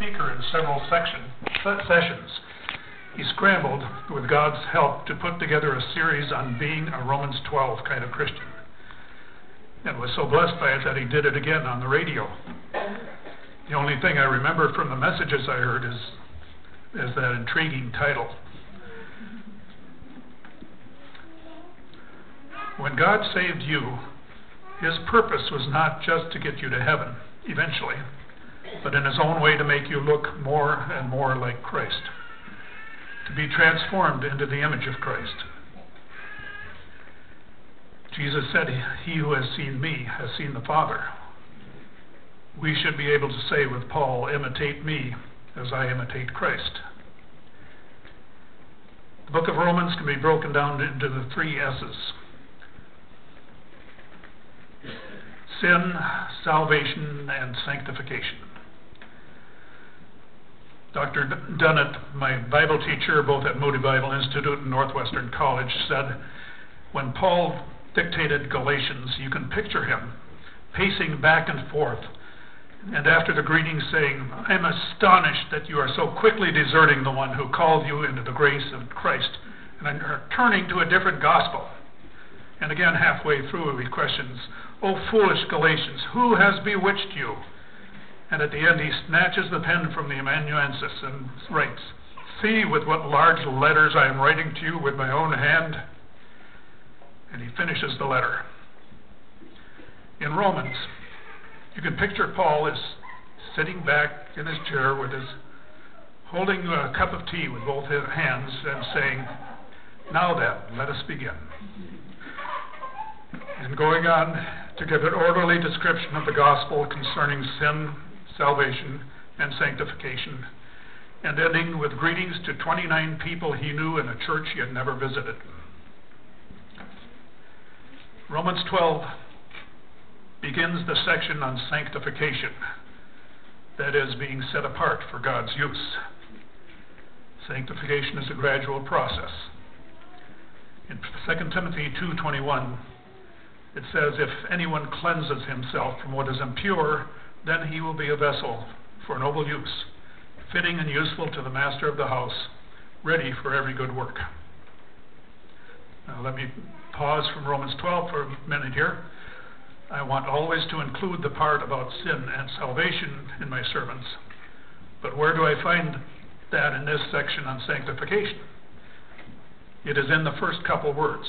speaker in several section, sessions. He scrambled, with God's help, to put together a series on being a Romans 12 kind of Christian. And was so blessed by it that he did it again on the radio. The only thing I remember from the messages I heard is, is that intriguing title. When God saved you, his purpose was not just to get you to heaven, eventually, but in his own way to make you look more and more like Christ, to be transformed into the image of Christ. Jesus said, He who has seen me has seen the Father. We should be able to say with Paul, Imitate me as I imitate Christ. The book of Romans can be broken down into the three S's sin, salvation, and sanctification. Dr. Dunnett, my Bible teacher both at Moody Bible Institute and Northwestern College, said when Paul dictated Galatians, you can picture him pacing back and forth, and after the greeting saying, I am astonished that you are so quickly deserting the one who called you into the grace of Christ and are turning to a different gospel. And again, halfway through, he questions, O foolish Galatians, who has bewitched you? And at the end, he snatches the pen from the amanuensis and writes, See with what large letters I am writing to you with my own hand. And he finishes the letter. In Romans, you can picture Paul as sitting back in his chair with his holding a cup of tea with both his hands and saying, Now then, let us begin. And going on to give an orderly description of the gospel concerning sin, salvation, and sanctification, and ending with greetings to 29 people he knew in a church he had never visited. Romans 12 begins the section on sanctification, that is, being set apart for God's use. Sanctification is a gradual process. In 2 Timothy 2:21, it says, If anyone cleanses himself from what is impure, then he will be a vessel for noble use, fitting and useful to the master of the house, ready for every good work. Now, let me pause from Romans 12 for a minute here. I want always to include the part about sin and salvation in my sermons. But where do I find that in this section on sanctification? It is in the first couple words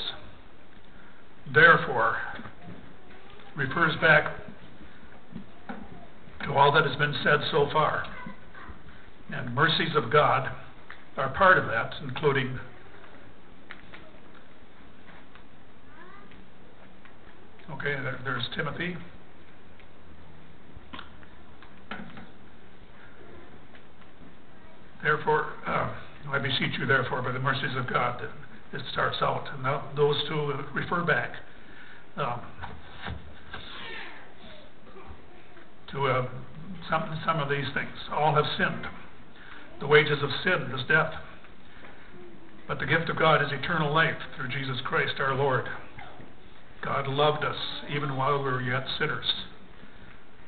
therefore refers back to all that has been said so far. And mercies of God are part of that, including Okay, there's Timothy. Therefore, uh, I beseech you, therefore, by the mercies of God, that it starts out. And those two refer back um, to uh, some, some of these things. All have sinned. The wages of sin is death. But the gift of God is eternal life through Jesus Christ our Lord. God loved us even while we were yet sinners.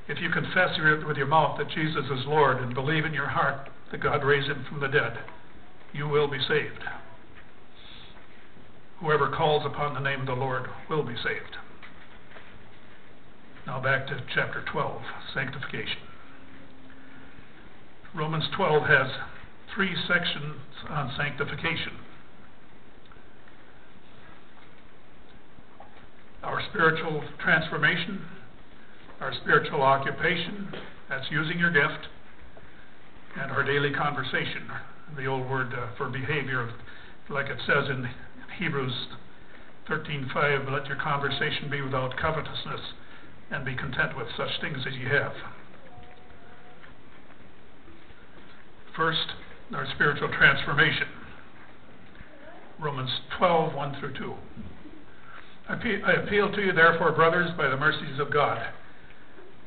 If you confess with your mouth that Jesus is Lord and believe in your heart that God raised him from the dead, you will be saved. Whoever calls upon the name of the Lord will be saved. Now back to chapter 12, sanctification. Romans 12 has three sections on sanctification. Our spiritual transformation, our spiritual occupation, that's using your gift, and our daily conversation, the old word uh, for behavior, like it says in Hebrews 13:5, let your conversation be without covetousness, and be content with such things as ye have. First, our spiritual transformation. Romans 12, 1 through 2. I appeal to you, therefore, brothers, by the mercies of God,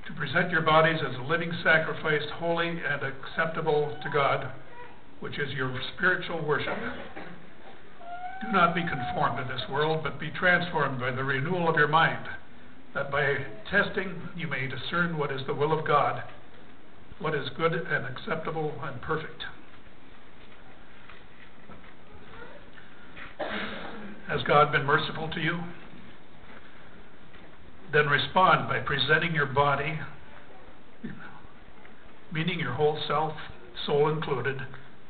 to present your bodies as a living sacrifice, holy and acceptable to God, which is your spiritual worship. Do not be conformed to this world, but be transformed by the renewal of your mind, that by testing you may discern what is the will of God, what is good and acceptable and perfect. Has God been merciful to you? Then respond by presenting your body, meaning your whole self, soul included,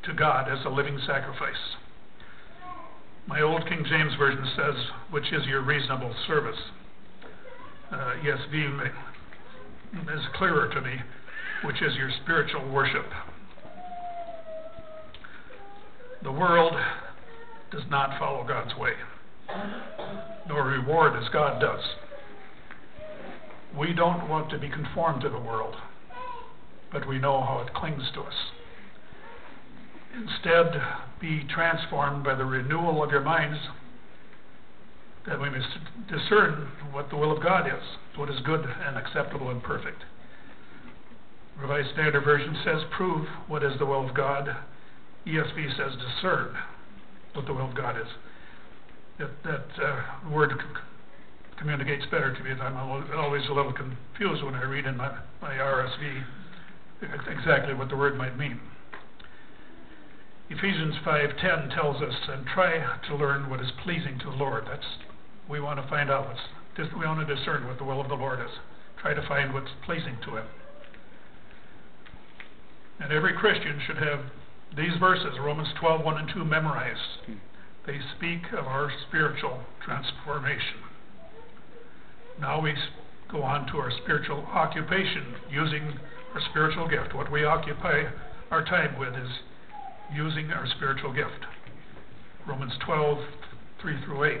to God as a living sacrifice. My old King James Version says, which is your reasonable service. Uh, ESV is clearer to me, which is your spiritual worship. The world does not follow God's way, nor reward as God does. We don't want to be conformed to the world, but we know how it clings to us. Instead, be transformed by the renewal of your minds, that we may discern what the will of God is, what is good and acceptable and perfect. Revised Standard Version says, prove what is the will of God. ESV says, discern what the will of God is. That, that uh, word communicates better to me. I'm always a little confused when I read in my, my RSV exactly what the word might mean. Ephesians 5:10 tells us, "And try to learn what is pleasing to the Lord." That's we want to find out what's we want to discern what the will of the Lord is. Try to find what's pleasing to Him. And every Christian should have these verses, Romans 12:1 and 2, memorized. They speak of our spiritual transformation. Now we go on to our spiritual occupation, using our spiritual gift. What we occupy our time with is using our spiritual gift. Romans 12, 3 through 8.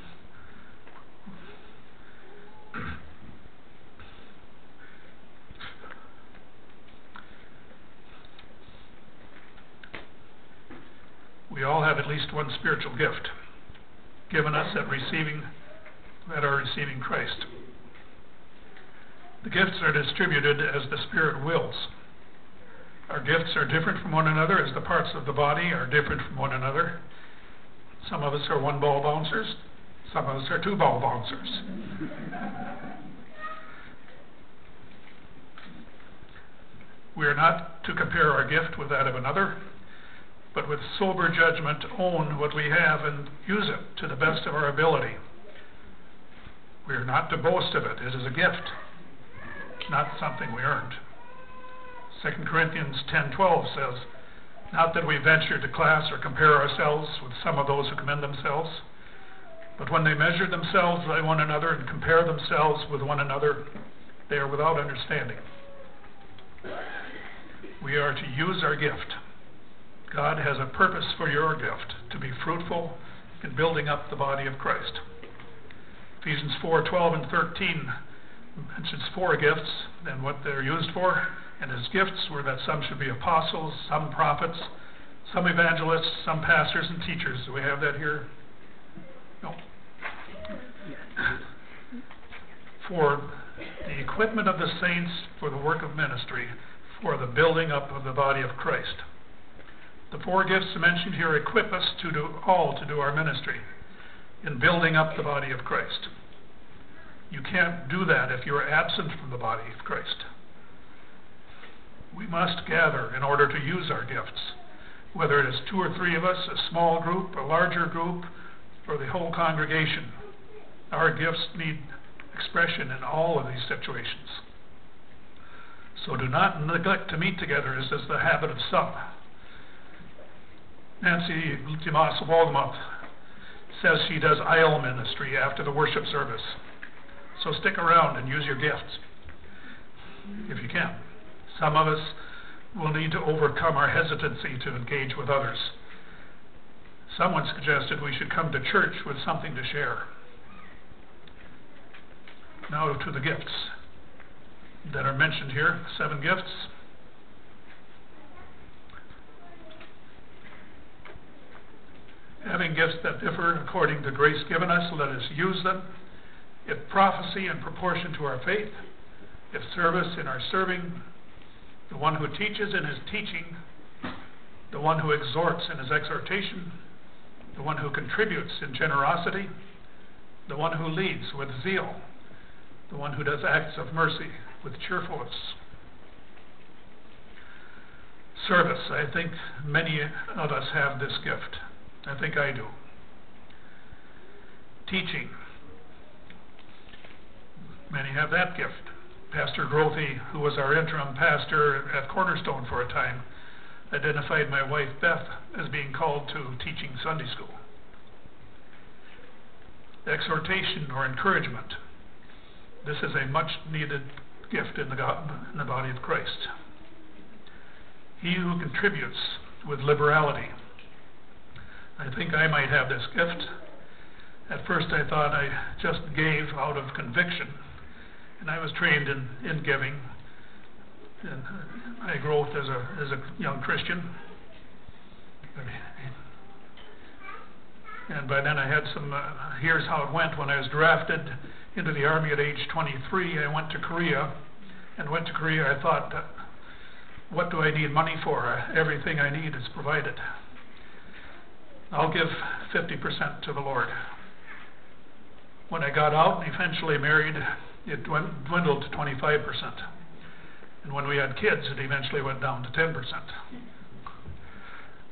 We all have at least one spiritual gift given us at receiving at our receiving Christ. The gifts are distributed as the Spirit wills. Our gifts are different from one another as the parts of the body are different from one another. Some of us are one ball bouncers, some of us are two ball bouncers. we are not to compare our gift with that of another, but with sober judgment own what we have and use it to the best of our ability. We are not to boast of it. It is a gift, not something we earned. 2 Corinthians 10:12 says, Not that we venture to class or compare ourselves with some of those who commend themselves, but when they measure themselves by one another and compare themselves with one another, they are without understanding. We are to use our gift. God has a purpose for your gift, to be fruitful in building up the body of Christ. Ephesians 4:12 and 13 mentions four gifts and what they're used for. And his gifts were that some should be apostles, some prophets, some evangelists, some pastors and teachers. Do we have that here? No. For the equipment of the saints for the work of ministry, for the building up of the body of Christ. The four gifts mentioned here equip us to do all to do our ministry in building up the body of Christ. You can't do that if you are absent from the body of Christ. We must gather in order to use our gifts, whether it is two or three of us, a small group, a larger group, or the whole congregation. Our gifts need expression in all of these situations. So do not neglect to meet together, as is the habit of some. Nancy DeMoss of Wolgemuth says she does aisle ministry after the worship service. So stick around and use your gifts if you can. Some of us will need to overcome our hesitancy to engage with others. Someone suggested we should come to church with something to share. Now to the gifts that are mentioned here, seven gifts. Having gifts that differ according to grace given us, let us use them. If prophecy in proportion to our faith, if service in our serving, the one who teaches in his teaching, the one who exhorts in his exhortation, the one who contributes in generosity, the one who leads with zeal the one who does acts of mercy with cheerfulness. Service. I think many of us have this gift. I think I do. Teaching. Many have that gift. Pastor Grothy, who was our interim pastor at Cornerstone for a time, identified my wife Beth as being called to teaching Sunday school. Exhortation or encouragement. This is a much needed gift in the, God, in the body of Christ. He who contributes with liberality. I think I might have this gift. At first I thought I just gave out of conviction, and I was trained in, in giving and my growth as a as a young Christian. And by then I had some. Uh, here's how it went. When I was drafted into the army at age 23, I went to Korea, and went to Korea. I thought, uh, what do I need money for? Uh, everything I need is provided. I'll give 50% to the Lord. When I got out and eventually married, it dwindled to 25%. And when we had kids, it eventually went down to 10%.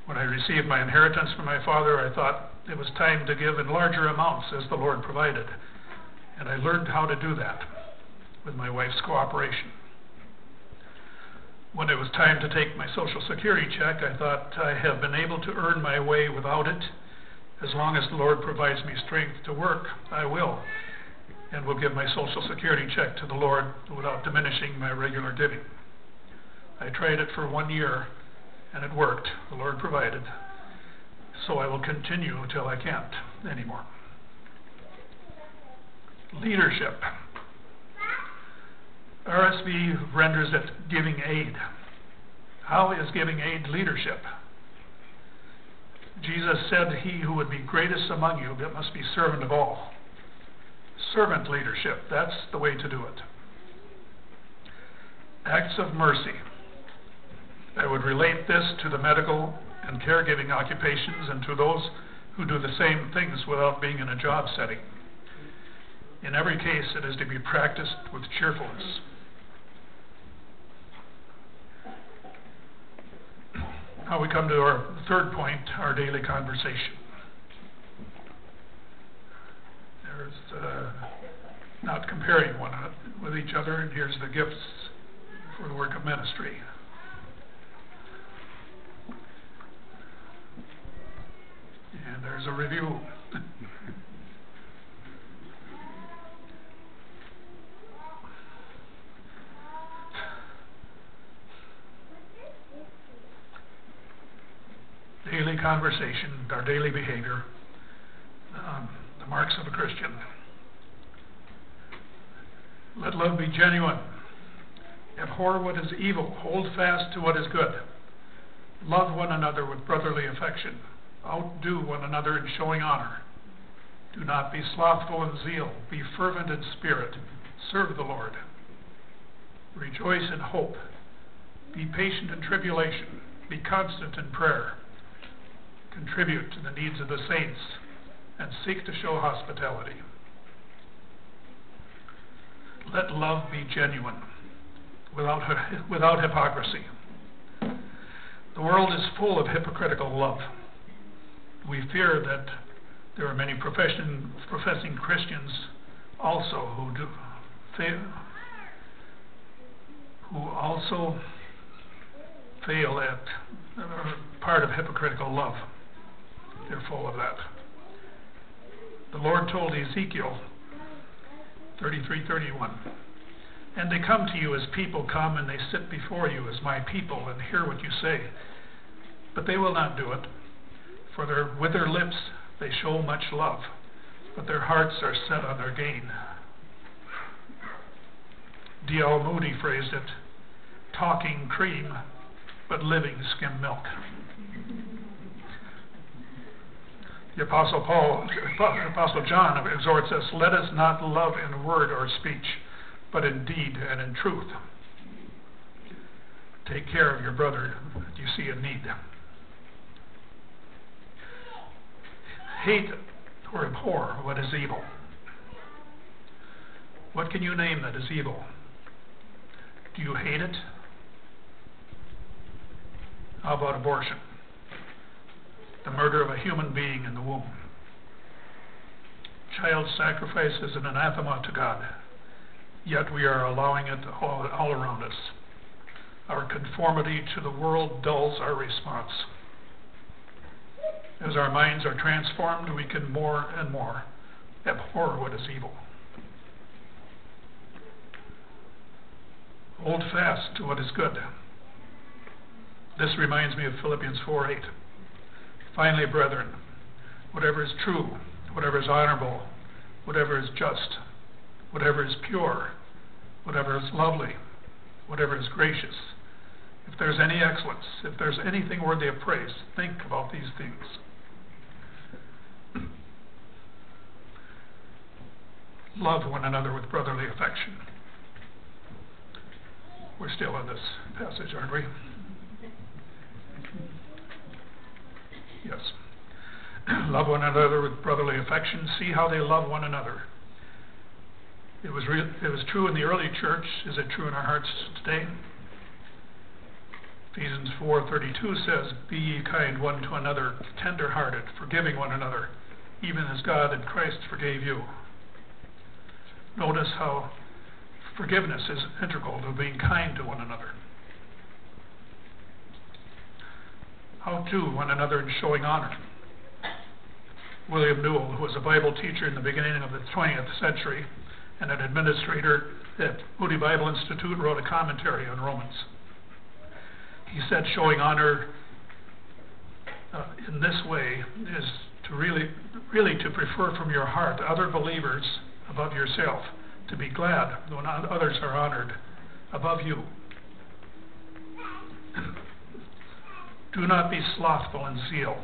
When I received my inheritance from my father, I thought it was time to give in larger amounts as the Lord provided. And I learned how to do that with my wife's cooperation. When it was time to take my Social Security check, I thought I have been able to earn my way without it. As long as the Lord provides me strength to work, I will and will give my Social Security check to the Lord without diminishing my regular giving. I tried it for one year, and it worked. The Lord provided. So I will continue until I can't anymore. Leadership. RSV renders it giving aid. How is giving aid leadership? Jesus said, He who would be greatest among you must be servant of all servant leadership. That's the way to do it. Acts of mercy. I would relate this to the medical and caregiving occupations and to those who do the same things without being in a job setting. In every case, it is to be practiced with cheerfulness. Now we come to our third point, our daily conversation. There's uh, not comparing one with each other, and here's the gifts for the work of ministry. And there's a review. daily conversation, our daily behavior. Um, marks of a Christian. Let love be genuine. Abhor what is evil. Hold fast to what is good. Love one another with brotherly affection. Outdo one another in showing honor. Do not be slothful in zeal. Be fervent in spirit. Serve the Lord. Rejoice in hope. Be patient in tribulation. Be constant in prayer. Contribute to the needs of the saints and seek to show hospitality. Let love be genuine, without, without hypocrisy. The world is full of hypocritical love. We fear that there are many professing Christians also who do fail, who also fail at uh, part of hypocritical love. They're full of that the Lord told Ezekiel 33:31, and they come to you as people come, and they sit before you as my people, and hear what you say. But they will not do it, for their, with their lips they show much love, but their hearts are set on their gain. D.L. Moody phrased it, talking cream, but living skim milk. The Apostle Paul, Apostle John exhorts us, let us not love in word or speech, but in deed and in truth. Take care of your brother that you see in need. Hate or abhor what is evil. What can you name that is evil? Do you hate it? How about abortion? The murder of a human being in the womb. Child sacrifice is an anathema to God, yet we are allowing it all, all around us. Our conformity to the world dulls our response. As our minds are transformed, we can more and more abhor what is evil. Hold fast to what is good. This reminds me of Philippians 4 8. Finally, brethren, whatever is true, whatever is honorable, whatever is just, whatever is pure, whatever is lovely, whatever is gracious, if there's any excellence, if there's anything worthy of praise, think about these things. Love one another with brotherly affection. We're still in this passage, aren't we? Yes. love one another with brotherly affection. See how they love one another. It was, it was true in the early church. Is it true in our hearts today? Ephesians 4:32 says, "Be ye kind one to another, tender-hearted, forgiving one another, even as God in Christ forgave you." Notice how forgiveness is integral to being kind to one another. How to one another in showing honor. William Newell, who was a Bible teacher in the beginning of the 20th century and an administrator at Moody Bible Institute, wrote a commentary on Romans. He said showing honor uh, in this way is to really, really to prefer from your heart other believers above yourself, to be glad when others are honored above you. Do not be slothful in zeal.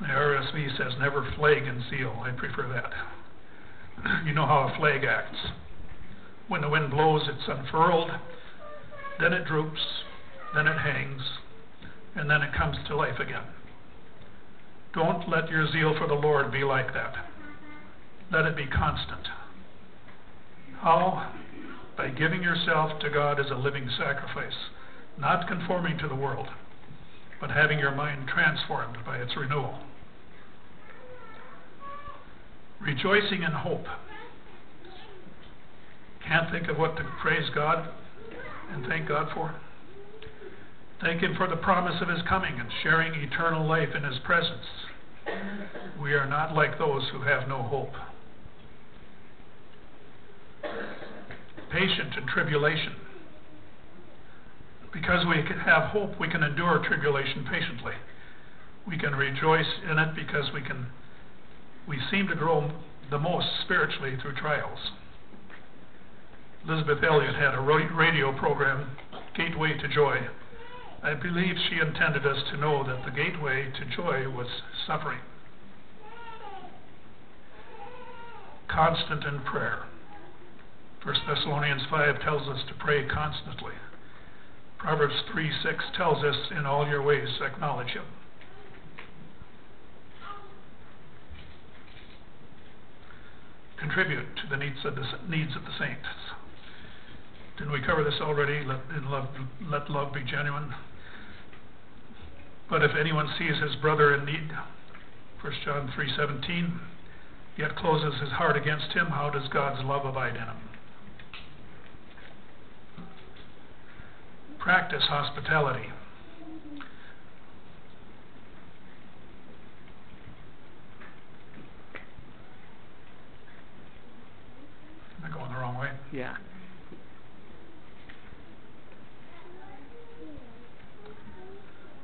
The RSV says never flag in zeal. I prefer that. You know how a flag acts. When the wind blows, it's unfurled, then it droops, then it hangs, and then it comes to life again. Don't let your zeal for the Lord be like that. Let it be constant. How? By giving yourself to God as a living sacrifice not conforming to the world, but having your mind transformed by its renewal. Rejoicing in hope. Can't think of what to praise God and thank God for? Thank Him for the promise of His coming and sharing eternal life in His presence. We are not like those who have no hope. Patient in tribulation because we can have hope, we can endure tribulation patiently. We can rejoice in it because we can we seem to grow the most spiritually through trials. Elisabeth Elliot had a radio program, Gateway to Joy. I believe she intended us to know that the gateway to joy was suffering. Constant in prayer. 1 Thessalonians 5 tells us to pray constantly. Proverbs 3 6 tells us, In all your ways acknowledge him. Contribute to the needs of the, needs of the saints. Didn't we cover this already? Let, love, let love be genuine. But if anyone sees his brother in need, 1 John 3:17, yet closes his heart against him, how does God's love abide in him? Practice hospitality. Am I going the wrong way? Yeah.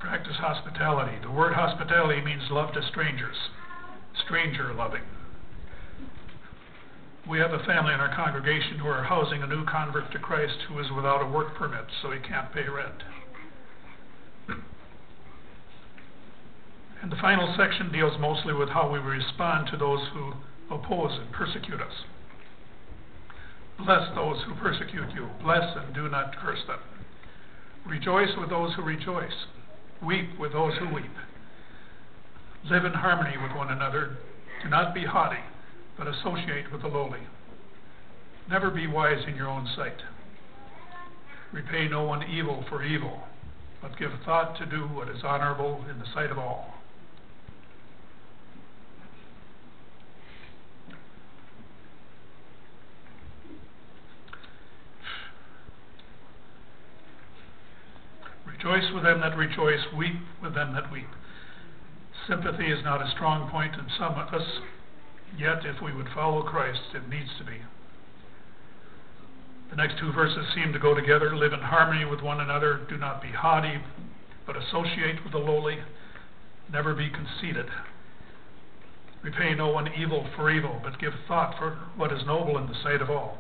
Practice hospitality. The word hospitality means love to strangers, stranger loving. We have a family in our congregation who are housing a new convert to Christ who is without a work permit, so he can't pay rent. And the final section deals mostly with how we respond to those who oppose and persecute us. Bless those who persecute you. Bless and do not curse them. Rejoice with those who rejoice. Weep with those who weep. Live in harmony with one another. Do not be haughty, but associate with the lowly. Never be wise in your own sight. Repay no one evil for evil, but give thought to do what is honorable in the sight of all. Rejoice with them that rejoice, weep with them that weep. Sympathy is not a strong point in some of us, yet if we would follow Christ, it needs to be. The next two verses seem to go together. Live in harmony with one another. Do not be haughty, but associate with the lowly. Never be conceited. Repay no one evil for evil, but give thought for what is noble in the sight of all.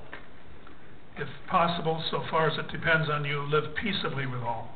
If possible, so far as it depends on you, live peaceably with all.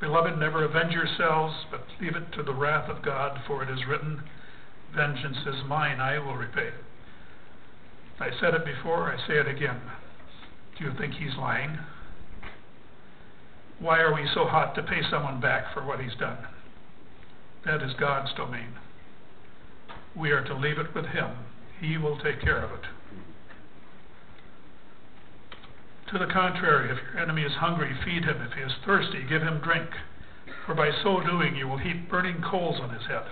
Beloved, never avenge yourselves, but leave it to the wrath of God, for it is written, Vengeance is mine, I will repay. I said it before, I say it again. Do you think he's lying? Why are we so hot to pay someone back for what he's done? That is God's domain. We are to leave it with him. He will take care of it. To the contrary, if your enemy is hungry, feed him. If he is thirsty, give him drink. For by so doing, you will heap burning coals on his head.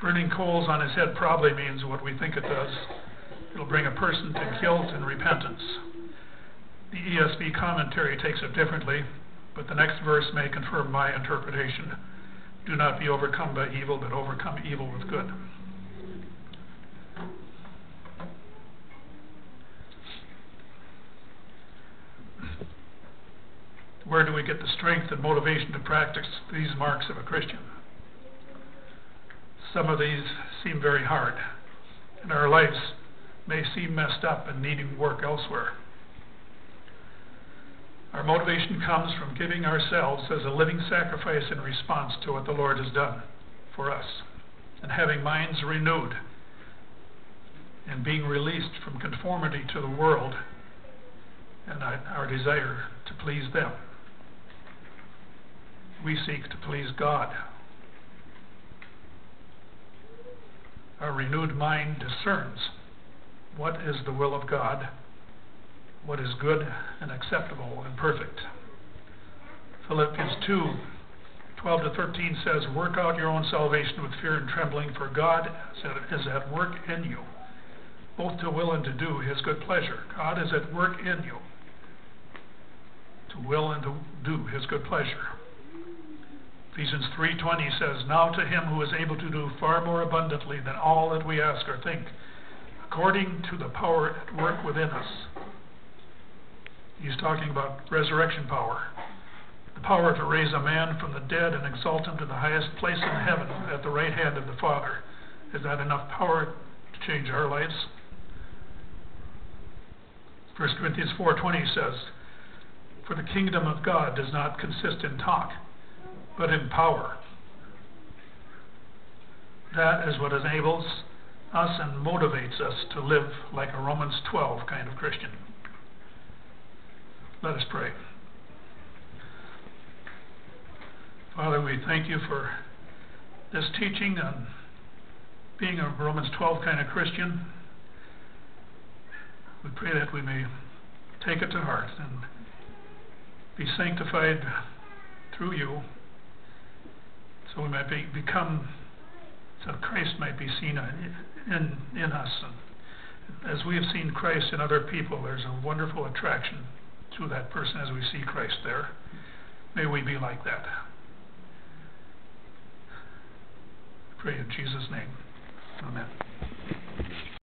Burning coals on his head probably means what we think it does. It'll bring a person to guilt and repentance. The ESV commentary takes it differently, but the next verse may confirm my interpretation. Do not be overcome by evil, but overcome evil with good. Where do we get the strength and motivation to practice these marks of a Christian? Some of these seem very hard, and our lives may seem messed up and needing work elsewhere. Our motivation comes from giving ourselves as a living sacrifice in response to what the Lord has done for us, and having minds renewed, and being released from conformity to the world and our desire to please them we seek to please God. Our renewed mind discerns what is the will of God, what is good and acceptable and perfect. Philippians 2 12 to 13 says, Work out your own salvation with fear and trembling, for God is at work in you, both to will and to do his good pleasure. God is at work in you, to will and to do his good pleasure. Ephesians 3:20 says, "Now to him who is able to do far more abundantly than all that we ask or think, according to the power at work within us." He's talking about resurrection power. The power to raise a man from the dead and exalt him to the highest place in heaven at the right hand of the Father. Is that enough power to change our lives? 1 Corinthians 4:20 says, "For the kingdom of God does not consist in talk, but in power. That is what enables us and motivates us to live like a Romans 12 kind of Christian. Let us pray. Father, we thank you for this teaching on being a Romans 12 kind of Christian. We pray that we may take it to heart and be sanctified through you so we might be, become, so Christ might be seen in, in, in us. And as we have seen Christ in other people, there's a wonderful attraction to that person as we see Christ there. May we be like that. Pray in Jesus' name. Amen.